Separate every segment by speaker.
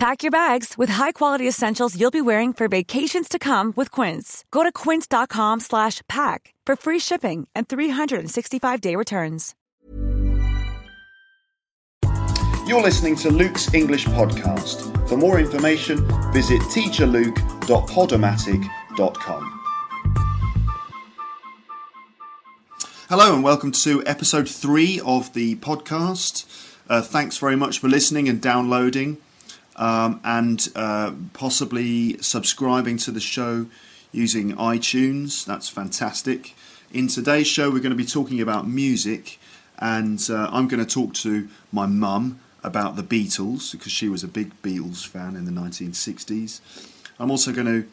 Speaker 1: Pack your bags with high-quality essentials you'll be wearing for vacations to come with Quince. Go to quince.com slash pack for free shipping and 365-day returns.
Speaker 2: You're listening to Luke's English Podcast. For more information, visit teacherluke.podomatic.com. Hello and welcome to episode three of the podcast. Uh, thanks very much for listening and downloading um, and uh, possibly subscribing to the show using iTunes. That's fantastic. In today's show, we're going to be talking about music, and uh, I'm going to talk to my mum about the Beatles because she was a big Beatles fan in the 1960s. I'm also going to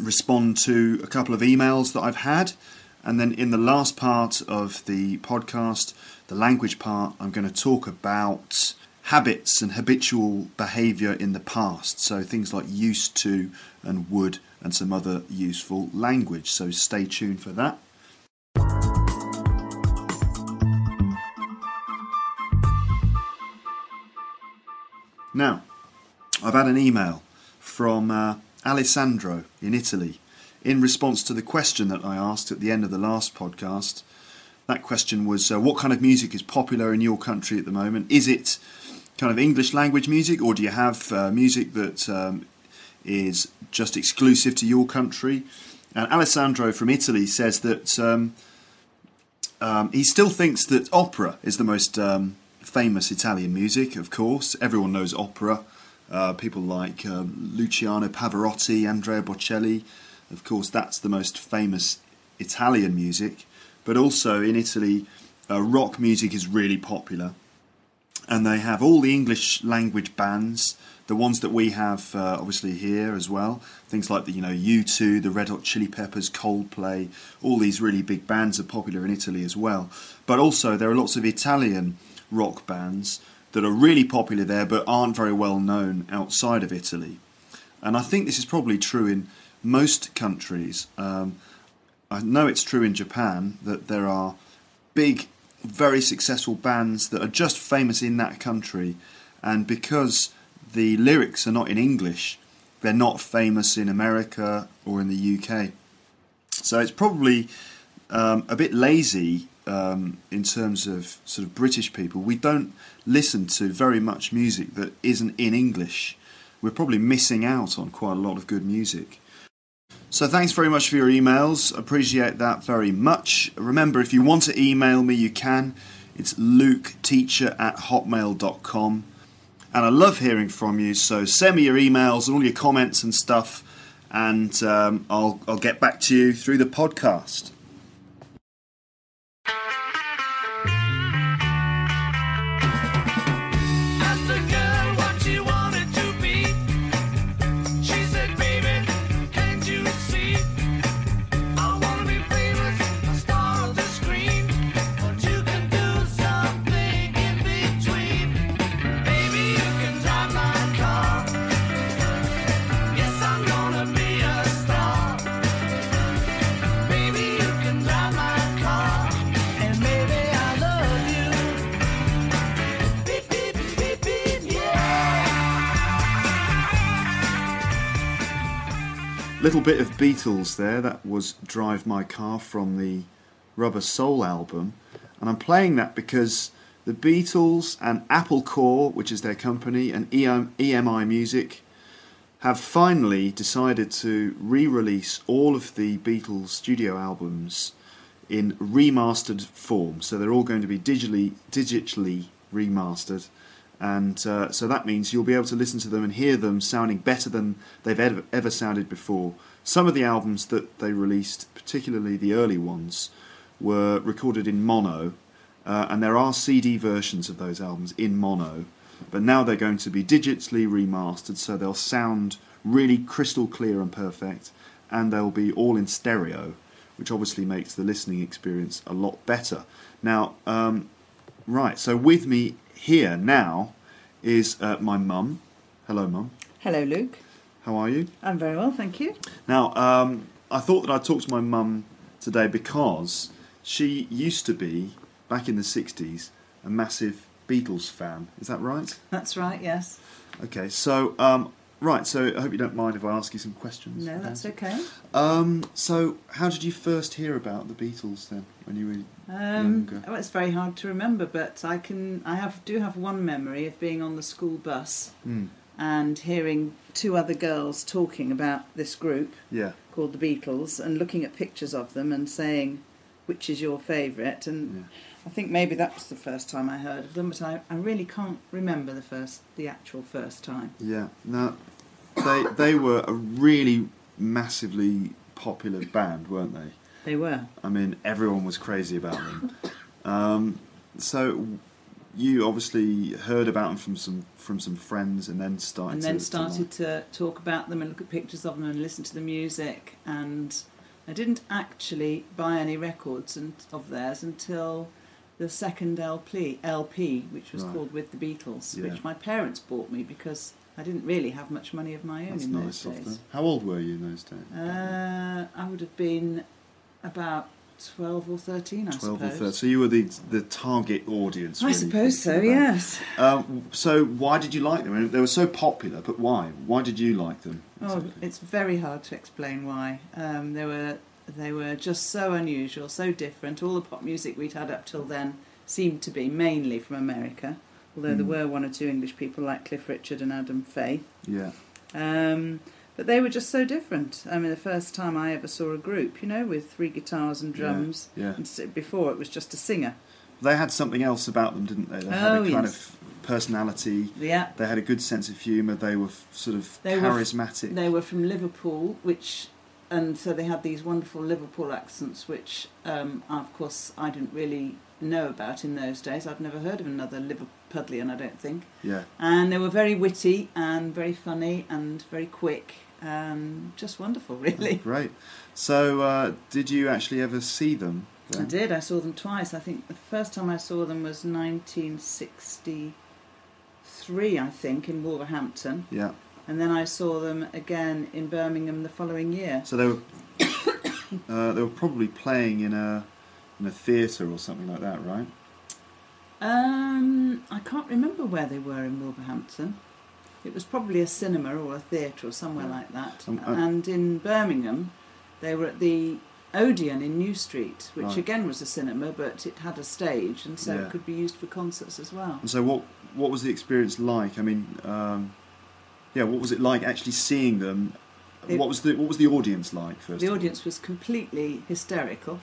Speaker 2: respond to a couple of emails that I've had. And then in the last part of the podcast, the language part, I'm going to talk about habits and habitual behavior in the past. So things like used to and would and some other useful language. So stay tuned for that. Now, I've had an email from uh, Alessandro in Italy in response to the question that I asked at the end of the last podcast. That question was uh, what kind of music is popular in your country at the moment? Is it kind of English language music, or do you have uh, music that um, is just exclusive to your country? And Alessandro from Italy says that um, um, he still thinks that opera is the most um, famous Italian music, of course. Everyone knows opera. Uh, people like um, Luciano Pavarotti, Andrea Bocelli. Of course, that's the most famous Italian music. But also in Italy, uh, rock music is really popular and they have all the English language bands, the ones that we have uh, obviously here as well. Things like the you know U2, the Red Hot Chili Peppers, Coldplay, all these really big bands are popular in Italy as well. But also there are lots of Italian rock bands that are really popular there but aren't very well known outside of Italy. And I think this is probably true in most countries. Um, I know it's true in Japan that there are big very successful bands that are just famous in that country, and because the lyrics are not in English, they're not famous in America or in the UK. So it's probably um, a bit lazy um, in terms of sort of British people. We don't listen to very much music that isn't in English. We're probably missing out on quite a lot of good music. So thanks very much for your emails. Appreciate that very much. Remember, if you want to email me, you can. It's luketeacher at hotmail.com. And I love hearing from you, so send me your emails and all your comments and stuff, and um, I'll, I'll get back to you through the podcast. Little bit of Beatles there. That was Drive My Car from the Rubber Soul album. And I'm playing that because the Beatles and Apple Corps, which is their company, and EMI Music have finally decided to re release all of the Beatles studio albums in remastered form. So they're all going to be digitally, digitally remastered and uh, so that means you'll be able to listen to them and hear them sounding better than they've ever, ever sounded before. Some of the albums that they released, particularly the early ones, were recorded in mono, uh, and there are CD versions of those albums in mono, but now they're going to be digitally remastered, so they'll sound really crystal clear and perfect, and they'll be all in stereo, which obviously makes the listening experience a lot better. Now, um, right, so with me here now is uh, my mum. Hello, mum.
Speaker 3: Hello, Luke.
Speaker 2: How are you?
Speaker 3: I'm very well, thank you.
Speaker 2: Now, um, I thought that I'd talk to my mum today because she used to be, back in the 60s, a massive Beatles fan. Is that right?
Speaker 3: That's right, yes.
Speaker 2: Okay, so, um, right, so I hope you don't mind if I ask you some questions.
Speaker 3: No, that's okay.
Speaker 2: Um, so, how did you first hear about the Beatles then, when you were
Speaker 3: Um,
Speaker 2: younger?
Speaker 3: well, it's very hard to remember, but I can. I have do have one memory of being on the school bus
Speaker 2: Hmm,
Speaker 3: and hearing two other girls talking about this group
Speaker 2: yeah,
Speaker 3: called the Beatles and looking at pictures of them and saying which is your favourite. And
Speaker 2: yeah.
Speaker 3: I think maybe that was the first time I heard of them, but I, I really can't remember the first, the actual first time.
Speaker 2: Yeah. Now, they they were a really massively popular band, weren't they?
Speaker 3: They were.
Speaker 2: I mean, everyone was crazy about them. Um, so, you obviously heard about them from some from some friends, and then started.
Speaker 3: and then
Speaker 2: to, to
Speaker 3: started
Speaker 2: like-
Speaker 3: to talk about them and look at pictures of them and listen to the music and I didn't actually buy any records and, of theirs until the second LP, LP which was
Speaker 2: Right.
Speaker 3: called With the Beatles,
Speaker 2: Yeah.
Speaker 3: which my parents bought me because I didn't really have much money of my own
Speaker 2: That's
Speaker 3: in
Speaker 2: nice
Speaker 3: those
Speaker 2: of
Speaker 3: days.
Speaker 2: them. How old were you in those days?
Speaker 3: Uh, I would have been about 12 or 13, I
Speaker 2: Twelve or
Speaker 3: suppose.
Speaker 2: thirteen. So you were the the target audience.
Speaker 3: I
Speaker 2: really,
Speaker 3: suppose so,
Speaker 2: band.
Speaker 3: yes.
Speaker 2: Um, so why did you like them? I mean, they were so popular, but why? Why did you like them?
Speaker 3: Oh, it's very hard to explain why. Um, they were they were just so unusual, so different. All the pop music we'd had up till then seemed to be mainly from America, although there
Speaker 2: Mm.
Speaker 3: were one or two English people like Cliff Richard and Adam Faith.
Speaker 2: yeah,
Speaker 3: Um, but they were just so different. I mean, the first time I ever saw a group, you know, with three guitars and drums.
Speaker 2: yeah.
Speaker 3: And before it was just a singer.
Speaker 2: They had something else about them, didn't they? They had
Speaker 3: Oh,
Speaker 2: a kind
Speaker 3: yes.
Speaker 2: of personality.
Speaker 3: Yeah.
Speaker 2: They had a good sense of humour. They were f- sort of
Speaker 3: They were f-
Speaker 2: charismatic.
Speaker 3: They were from Liverpool, which, and so they had these wonderful Liverpool accents, which, um, of course, I didn't really know about in those days. I'd never heard of another Liverpudlian, I don't think.
Speaker 2: yeah.
Speaker 3: And they were very witty and very funny and very quick, and just wonderful, really.
Speaker 2: Great. So, uh, did you actually ever see them?
Speaker 3: I did. I saw them twice. I think the first time I saw them was 1963, I think, in Wolverhampton,
Speaker 2: Yeah.
Speaker 3: and then I saw them again in Birmingham the following year.
Speaker 2: So they were uh, they were probably playing in a in a theatre or something like that, right?
Speaker 3: Um, I can't remember where they were in Wolverhampton. It was probably a cinema or a theatre or somewhere like that.
Speaker 2: Um,
Speaker 3: and in Birmingham, they were at the Odeon in New Street, which
Speaker 2: Right.
Speaker 3: again was a cinema, but it had a stage, and so
Speaker 2: Yeah.
Speaker 3: it could be used for concerts as well.
Speaker 2: And so, what what was the experience like? I mean, um, yeah, what was it like actually seeing them?
Speaker 3: It-
Speaker 2: what was the what was the audience like first?
Speaker 3: The audience was completely hysterical.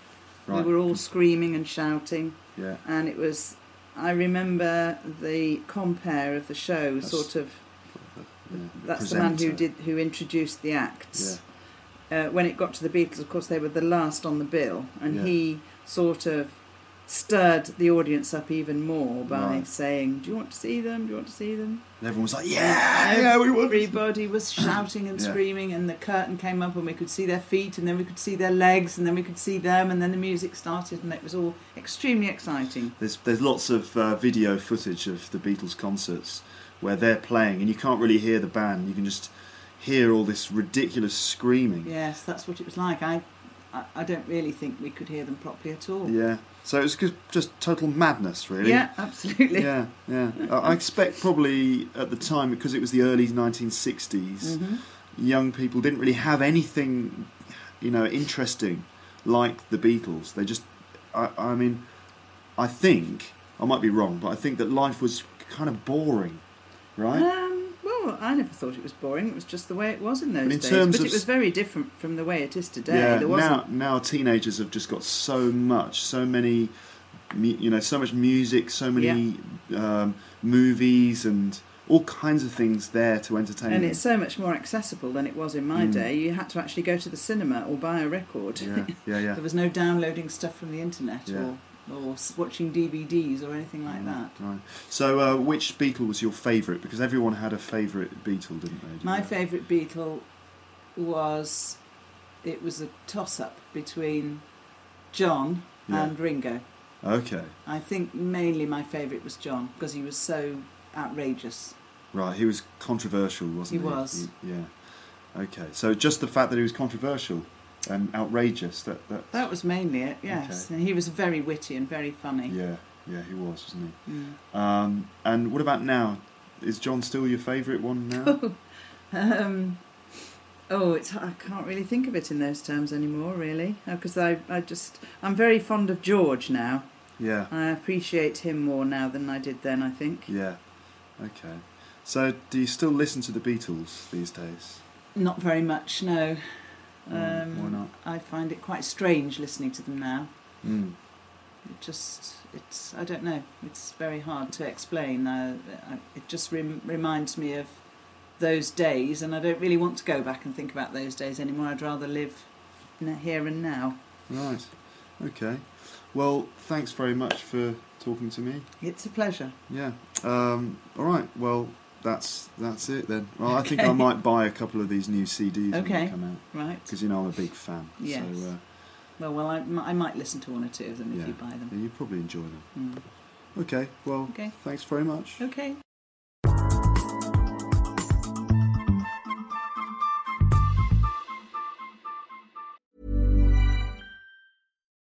Speaker 2: Right.
Speaker 3: They were all screaming and shouting,
Speaker 2: Yeah.
Speaker 3: and it was. I remember the compare of the show,
Speaker 2: That's-
Speaker 3: sort of.
Speaker 2: yeah.
Speaker 3: That's the man who did who introduced the
Speaker 2: Yeah.
Speaker 3: acts. uh, when it got to the Beatles, of course, they were the last on the bill, and
Speaker 2: Yeah.
Speaker 3: he sort of stirred the audience up even more by
Speaker 2: Right.
Speaker 3: saying, "Do you want to see them? Do you want to see them?"
Speaker 2: And everyone was like, "Yeah, yeah, we want."
Speaker 3: Everybody was shouting and
Speaker 2: Yeah.
Speaker 3: screaming, and the curtain came up, and we could see their feet, and then we could see their legs, and then we could see them, and then the music started, and it was all extremely exciting.
Speaker 2: There's there's lots of uh, video footage of the Beatles concerts where they're playing, and you can't really hear the band. You can just hear all this ridiculous screaming.
Speaker 3: Yes, that's what it was like. I, I, I don't really think we could hear them properly at all.
Speaker 2: Yeah. So it was just, total madness, really.
Speaker 3: Yeah, absolutely.
Speaker 2: Yeah, yeah. I expect probably at the time because it was the early 1960s,
Speaker 3: hmm
Speaker 2: young people didn't really have anything, you know, interesting like the Beatles. They just, I, I mean, I think I might be wrong, but I think that life was kind of boring, right?
Speaker 3: Um, I never thought it was boring. It was just the way it was in those
Speaker 2: But in
Speaker 3: days.
Speaker 2: terms
Speaker 3: but
Speaker 2: of
Speaker 3: it was very different from the way it is today.
Speaker 2: yeah. Now, now teenagers have just got so much, so many, you know, so much music, so many um, movies, and all kinds of things there to entertain.
Speaker 3: And it's so much more accessible than it was in my
Speaker 2: Mm.
Speaker 3: day. You had to actually go to the cinema or buy a record.
Speaker 2: yeah, yeah, yeah.
Speaker 3: there was no downloading stuff from the internet
Speaker 2: Yeah.
Speaker 3: or, or watching DVDs or anything like that.
Speaker 2: Right. So, uh, which Beatle was your favourite? Because everyone had a favourite Beatle, didn't they?
Speaker 3: My
Speaker 2: Didn't they?
Speaker 3: favourite Beatle was. It was a toss up between John
Speaker 2: Yeah.
Speaker 3: and Ringo.
Speaker 2: Okay,
Speaker 3: I think mainly my favourite was John because he was so outrageous.
Speaker 2: right. He was controversial, wasn't
Speaker 3: He
Speaker 2: he?
Speaker 3: was.
Speaker 2: yeah. Okay, so just the fact that he was controversial and outrageous that that.
Speaker 3: That was mainly it, yes.
Speaker 2: Okay.
Speaker 3: And he was very witty and very funny.
Speaker 2: Yeah, yeah, he was, wasn't
Speaker 3: Mm.
Speaker 2: he? Um, and what about now? Is John still your favourite one now?
Speaker 3: Um, oh, it's I can't really think of it in those terms anymore, really, because I, I just I'm very fond of George now.
Speaker 2: yeah,
Speaker 3: I appreciate him more now than I did then. I think
Speaker 2: yeah. Okay. So, do you still listen to the Beatles these days?
Speaker 3: not very much. No,
Speaker 2: Mm,
Speaker 3: um,
Speaker 2: why not?
Speaker 3: I find it quite strange listening to them now.
Speaker 2: Mm.
Speaker 3: It just it's I don't know. It's very hard to explain. Uh, I- it just rem- reminds me of those days, and I don't really want to go back and think about those days anymore. I'd rather live here and now.
Speaker 2: Right. Okay. Well, thanks very much for talking to me.
Speaker 3: It's a pleasure.
Speaker 2: Yeah. Um, all right. Well, that's that's it then. Well, I think I might buy a couple of these new CDs when they come out
Speaker 3: Right.
Speaker 2: because you know I'm a big fan.
Speaker 3: Yes.
Speaker 2: So uh,
Speaker 3: Well, well, I, I might listen to one or two of them
Speaker 2: yeah,
Speaker 3: if you buy them.
Speaker 2: yeah,
Speaker 3: them.
Speaker 2: you probably enjoy them.
Speaker 3: Mm.
Speaker 2: Okay. Well,
Speaker 3: Okay.
Speaker 2: thanks very much.
Speaker 3: Okay.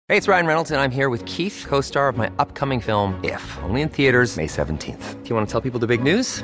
Speaker 4: Hey, it's Ryan Reynolds, and I'm here with Keith, co star of my upcoming film, If, only in theaters, May 17th. Do you want to tell people the big news?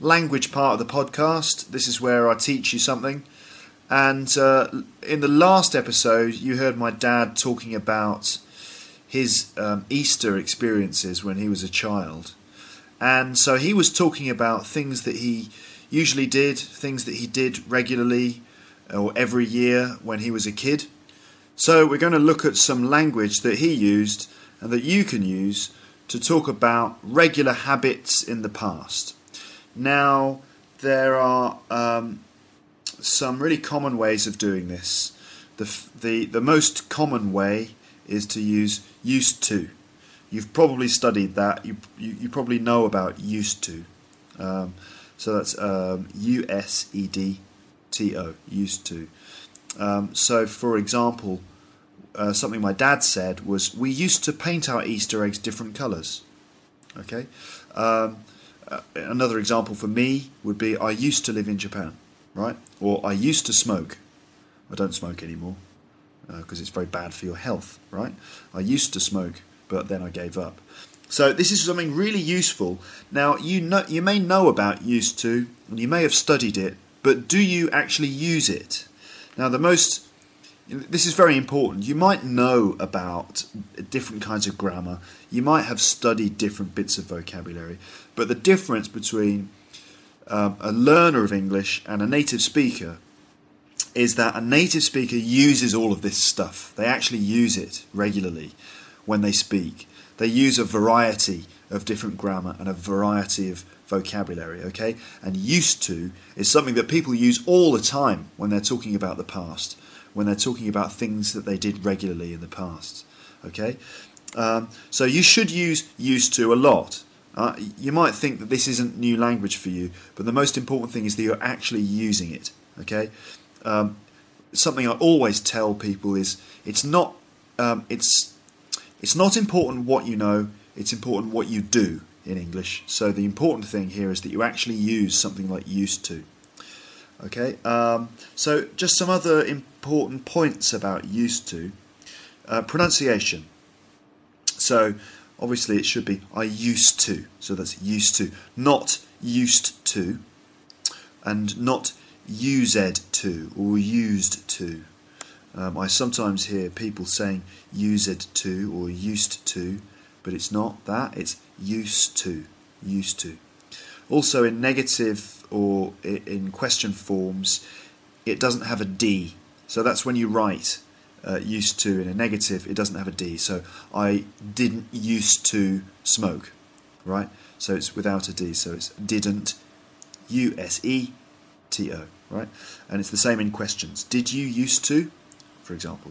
Speaker 2: language part of the podcast. This is where I teach you something. And uh, in the last episode, you heard my dad talking about his um, Easter experiences when he was a child. And so he was talking about things that he usually did, things that he did regularly or every year when he was a kid. So we're going to look at some language that he used and that you can use to talk about regular habits in the past. Now, there are um, some really common ways of doing this. The, the, the most common way is to use used to. You've probably studied that. You, you, you probably know about used to. Um, so that's um, U S E D T O, used to. Um, so, for example, uh, something my dad said was, We used to paint our Easter eggs different colours. Okay? Um, uh, another example for me would be, I used to live in Japan, right? Or I used to smoke. I don't smoke anymore because it's very bad for your health, right? I used to smoke, but then I gave up. So this is something really useful. Now you know you may know about used to, and you may have studied it, but do you actually use it? Now the most this is very important. You might know about different kinds of grammar. You might have studied different bits of vocabulary, but the difference between um, a learner of English and a native speaker is that a native speaker uses all of this stuff. They actually use it regularly when they speak. They use a variety of different grammar and a variety of vocabulary, okay? And used to is something that people use all the time when they're talking about the past, when they're talking about things that they did regularly in the past, okay? Um, so you should use used to a lot. Uh, you might think that this isn't new language for you, but the most important thing is that you're actually using it, okay? Um, something I always tell people is it's not um, it's it's not important what you know, it's important what you do in English. So the important thing here is that you actually use something like used to. Okay, um, so just some other important points about used to. Uh, pronunciation. So obviously it should be I used to. So that's used to, not used to, and not used to or used to. Um, I sometimes hear people saying used to or used to, but it's not that, it's used to, used to. Also, in negative or in question forms, it doesn't have a D. So that's when you write uh, used to in a negative, it doesn't have a D. So I didn't used to smoke, right? So it's without a D. So it's didn't, U S E T O, right? And it's the same in questions. Did you used to? for example.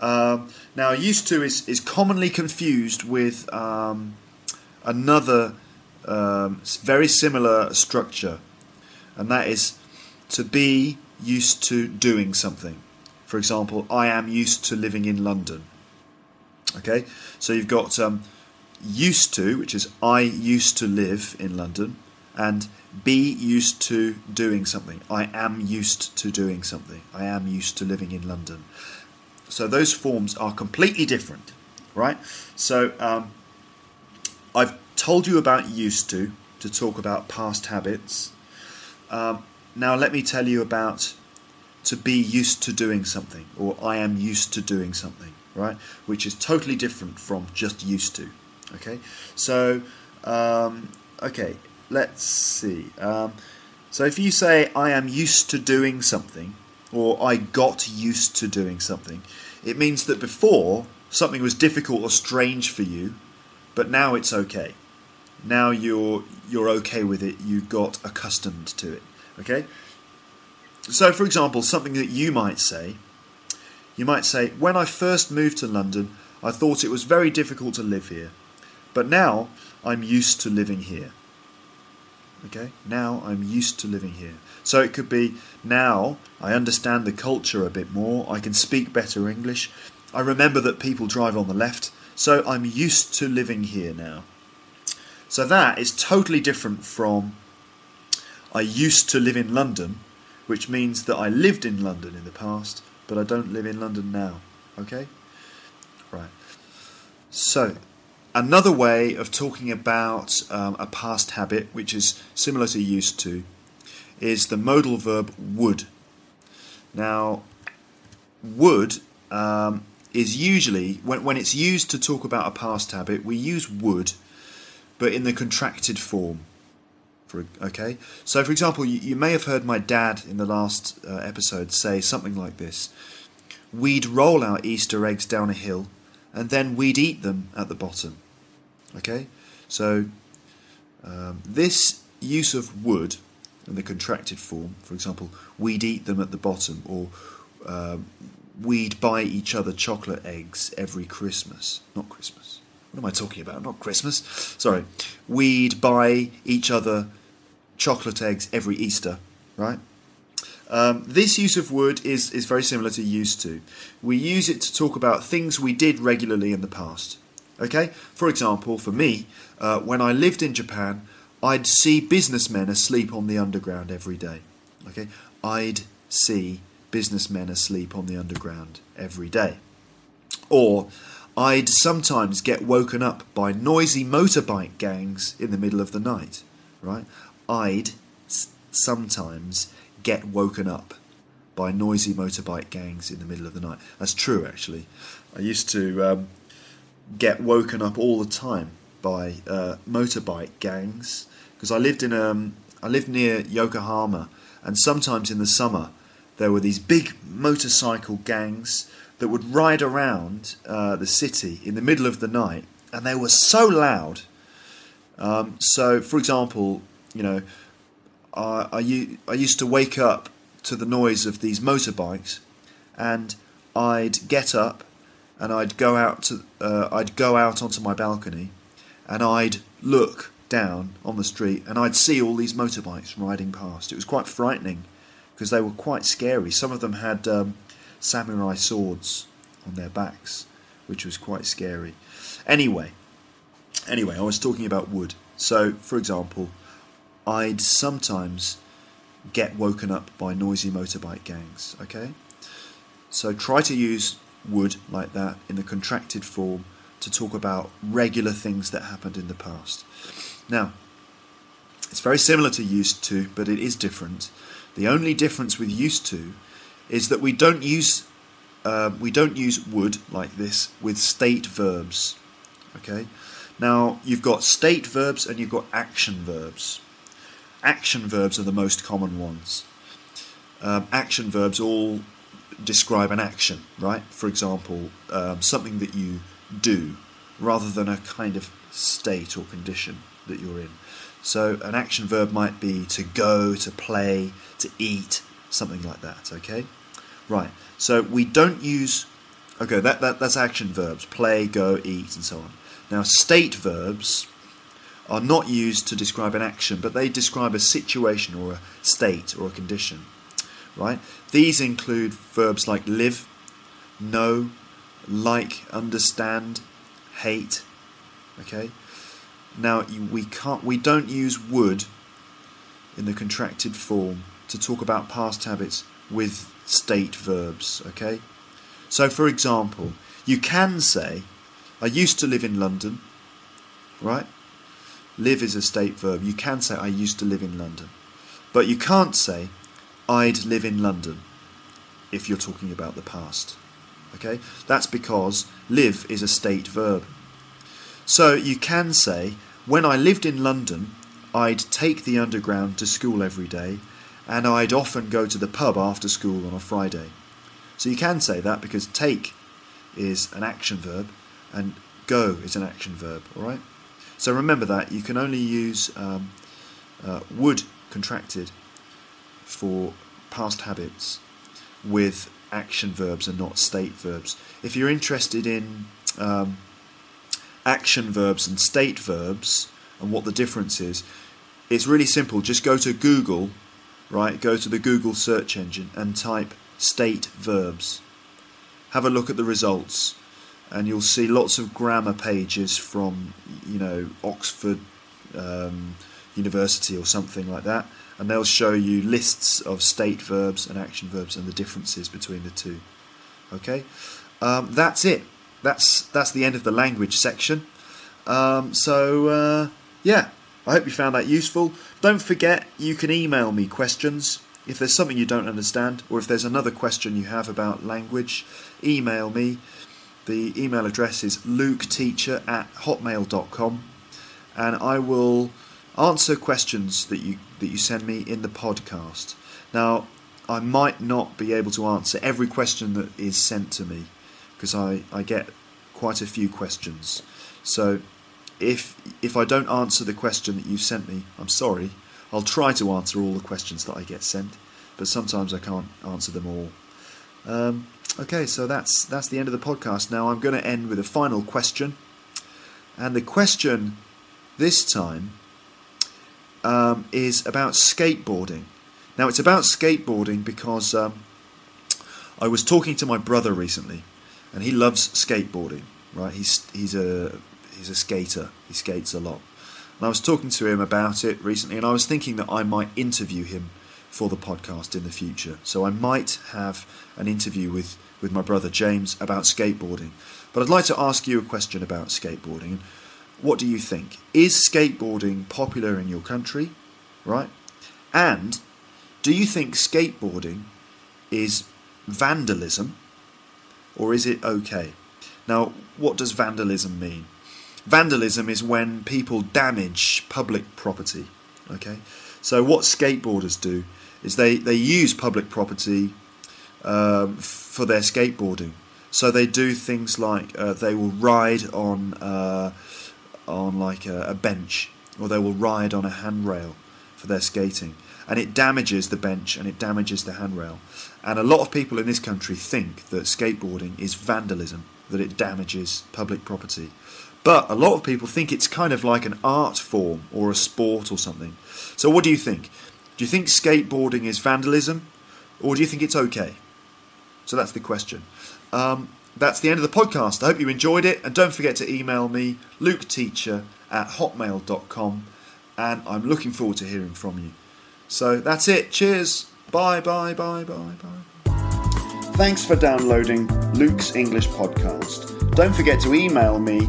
Speaker 2: Um, now, used to is, is commonly confused with um, another um, very similar structure, and that is to be used to doing something. For example, I am used to living in London. Okay, so you've got um, used to, which is I used to live in London, and be used to doing something. I am used to doing something. I am used to living in London. So those forms are completely different, right? So um, I've told you about used to to talk about past habits. Um, now let me tell you about to be used to doing something, or I am used to doing something, right? Which is totally different from just used to. Okay, so um, okay, let's see. Um, so if you say, I am used to doing something, or I got used to doing something, it means that before something was difficult or strange for you, but now it's okay. Now you're you're okay with it. You got accustomed to it. Okay. So, for example, something that you might say, you might say, when I first moved to London, I thought it was very difficult to live here, but now I'm used to living here. Okay, now I'm used to living here. So it could be now I understand the culture a bit more, I can speak better English, I remember that people drive on the left, so I'm used to living here now. So that is totally different from I used to live in London, which means that I lived in London in the past, but I don't live in London now. Okay? Right. So Another way of talking about um, a past habit, which is similar to used to, is the modal verb would. Now, would um, is usually, when, when it's used to talk about a past habit, we use would, but in the contracted form. For, okay, so for example, you, you may have heard my dad in the last uh, episode say something like this We'd roll our Easter eggs down a hill and then we'd eat them at the bottom. Okay, so um, this use of would in the contracted form, for example, we'd eat them at the bottom, or uh, we'd buy each other chocolate eggs every Christmas. Not Christmas. What am I talking about? Not Christmas. Sorry. We'd buy each other chocolate eggs every Easter, right? Um, this use of would is, is very similar to used to. We use it to talk about things we did regularly in the past. Okay? For example, for me, uh, when I lived in Japan, I'd see businessmen asleep on the underground every day. Okay? I'd see businessmen asleep on the underground every day. Or I'd sometimes get woken up by noisy motorbike gangs in the middle of the night. Right? I'd sometimes get woken up by noisy motorbike gangs in the middle of the night. That's true, actually. I used to um, get woken up all the time by uh, motorbike gangs because I lived in um, I lived near Yokohama, and sometimes in the summer there were these big motorcycle gangs that would ride around uh, the city in the middle of the night, and they were so loud. Um, so, for example, you know, I, I, I used to wake up to the noise of these motorbikes, and I'd get up and I'd go out to uh, I'd go out onto my balcony, and I'd look down on the street, and I'd see all these motorbikes riding past. It was quite frightening because they were quite scary. Some of them had um, samurai swords on their backs, which was quite scary. Anyway, anyway, I was talking about would. So, for example, I'd sometimes get woken up by noisy motorbike gangs, okay? So try to use would like that in the contracted form to talk about regular things that happened in the past. Now, it's very similar to used to, but it is different. The only difference with used to is that we don't use uh, we don't use would like this with state verbs. Okay. Now you've got state verbs and you've got action verbs. Action verbs are the most common ones. Um, action verbs all describe an action, right? For example, um, something that you do rather than a kind of state or condition that you're in. So an action verb might be to go, to play, to eat, something like that, okay? Right, so we don't use, okay, that, that, that's action verbs, play, go, eat, and so on. Now, state verbs are not used to describe an action, but they describe a situation or a state or a condition, right? These include verbs like live, know, like, understand, hate, okay? Now we can't, we don't use would in the contracted form to talk about past habits with state verbs. Okay, so for example, you can say, "I used to live in London." Right? Live is a state verb. You can say, "I used to live in London," but you can't say, "I'd live in London," if you're talking about the past. Okay, that's because live is a state verb. So you can say, when I lived in London, I'd take the underground to school every day, and I'd often go to the pub after school on a Friday. So you can say that because take is an action verb and go is an action verb, alright? So remember that you can only use um, uh, would contracted for past habits with action verbs and not state verbs. If you're interested in um, action verbs and state verbs and what the difference is, it's really simple. Just go to Google, right? Go to the Google search engine and type state verbs. Have a look at the results, and you'll see lots of grammar pages from, you know, Oxford um, University or something like that, and they'll show you lists of state verbs and action verbs and the differences between the two. Okay, um, that's it that's that's the end of the language section. Um, so uh, yeah, I hope you found that useful. Don't forget you can email me questions if there's something you don't understand, or if there's another question you have about language. Email me. The email address is luketeacher at hotmail.com, and I will answer questions that you that you send me in the podcast. Now, I might not be able to answer every question that is sent to me because I, I get quite a few questions. So if if I don't answer the question that you've sent me, I'm sorry. I'll try to answer all the questions that I get sent, but sometimes I can't answer them all. Um, okay, so that's that's the end of the podcast. Now I'm going to end with a final question, and the question this time um, is about skateboarding. Now it's about skateboarding because um, I was talking to my brother recently, and he loves skateboarding. Right, he's he's a he's a skater. He skates a lot. And I was talking to him about it recently, and I was thinking that I might interview him for the podcast in the future. So I might have an interview with with my brother James about skateboarding. But I'd like to ask you a question about skateboarding. What do you think? Is skateboarding popular in your country? Right? And do you think skateboarding is vandalism or is it okay? Now, what does vandalism mean? Vandalism is when people damage public property. Okay, so what skateboarders do is they, they use public property um, for their skateboarding. So they do things like uh, they will ride on uh, on like a, a bench, or they will ride on a handrail for their skating, and it damages the bench and it damages the handrail. And a lot of people in this country think that skateboarding is vandalism, that it damages public property. But a lot of people think it's kind of like an art form or a sport or something. So, what do you think? Do you think skateboarding is vandalism or do you think it's okay? So, that's the question. Um, that's the end of the podcast. I hope you enjoyed it. And don't forget to email me, luketeacher at hotmail.com. And I'm looking forward to hearing from you. So, that's it. Cheers. Bye, bye, bye, bye, bye. Thanks for downloading Luke's English Podcast. Don't forget to email me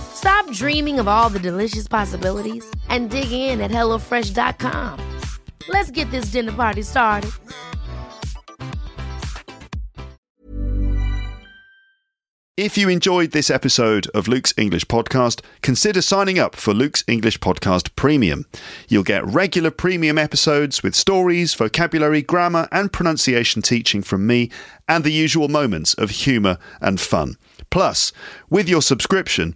Speaker 5: Stop dreaming of all the delicious possibilities and dig in at HelloFresh.com. Let's get this dinner party started.
Speaker 2: If you enjoyed this episode of Luke's English Podcast, consider signing up for Luke's English Podcast Premium. You'll get regular premium episodes with stories, vocabulary, grammar, and pronunciation teaching from me, and the usual moments of humour and fun. Plus, with your subscription,